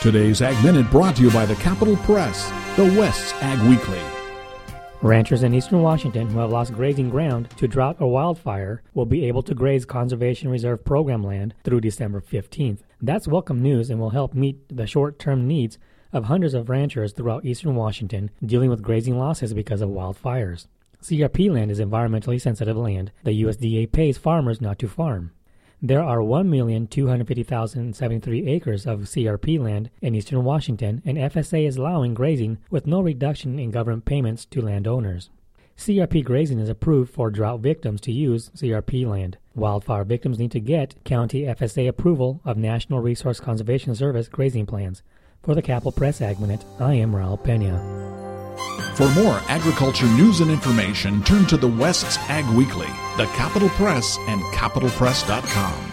Today's Ag Minute brought to you by the Capital Press, the West's Ag Weekly. Ranchers in eastern Washington who have lost grazing ground to drought or wildfire will be able to graze Conservation Reserve Program land through December 15th. That's welcome news and will help meet the short term needs of hundreds of ranchers throughout eastern Washington dealing with grazing losses because of wildfires. CRP land is environmentally sensitive land. The USDA pays farmers not to farm. There are 1,250,073 acres of CRP land in eastern Washington, and FSA is allowing grazing with no reduction in government payments to landowners. CRP grazing is approved for drought victims to use CRP land. Wildfire victims need to get county FSA approval of National Resource Conservation Service grazing plans. For the Capital Press Ag I am Raul Pena. For more agriculture news and information, turn to the West's Ag Weekly, the Capital Press, and capitalpress.com.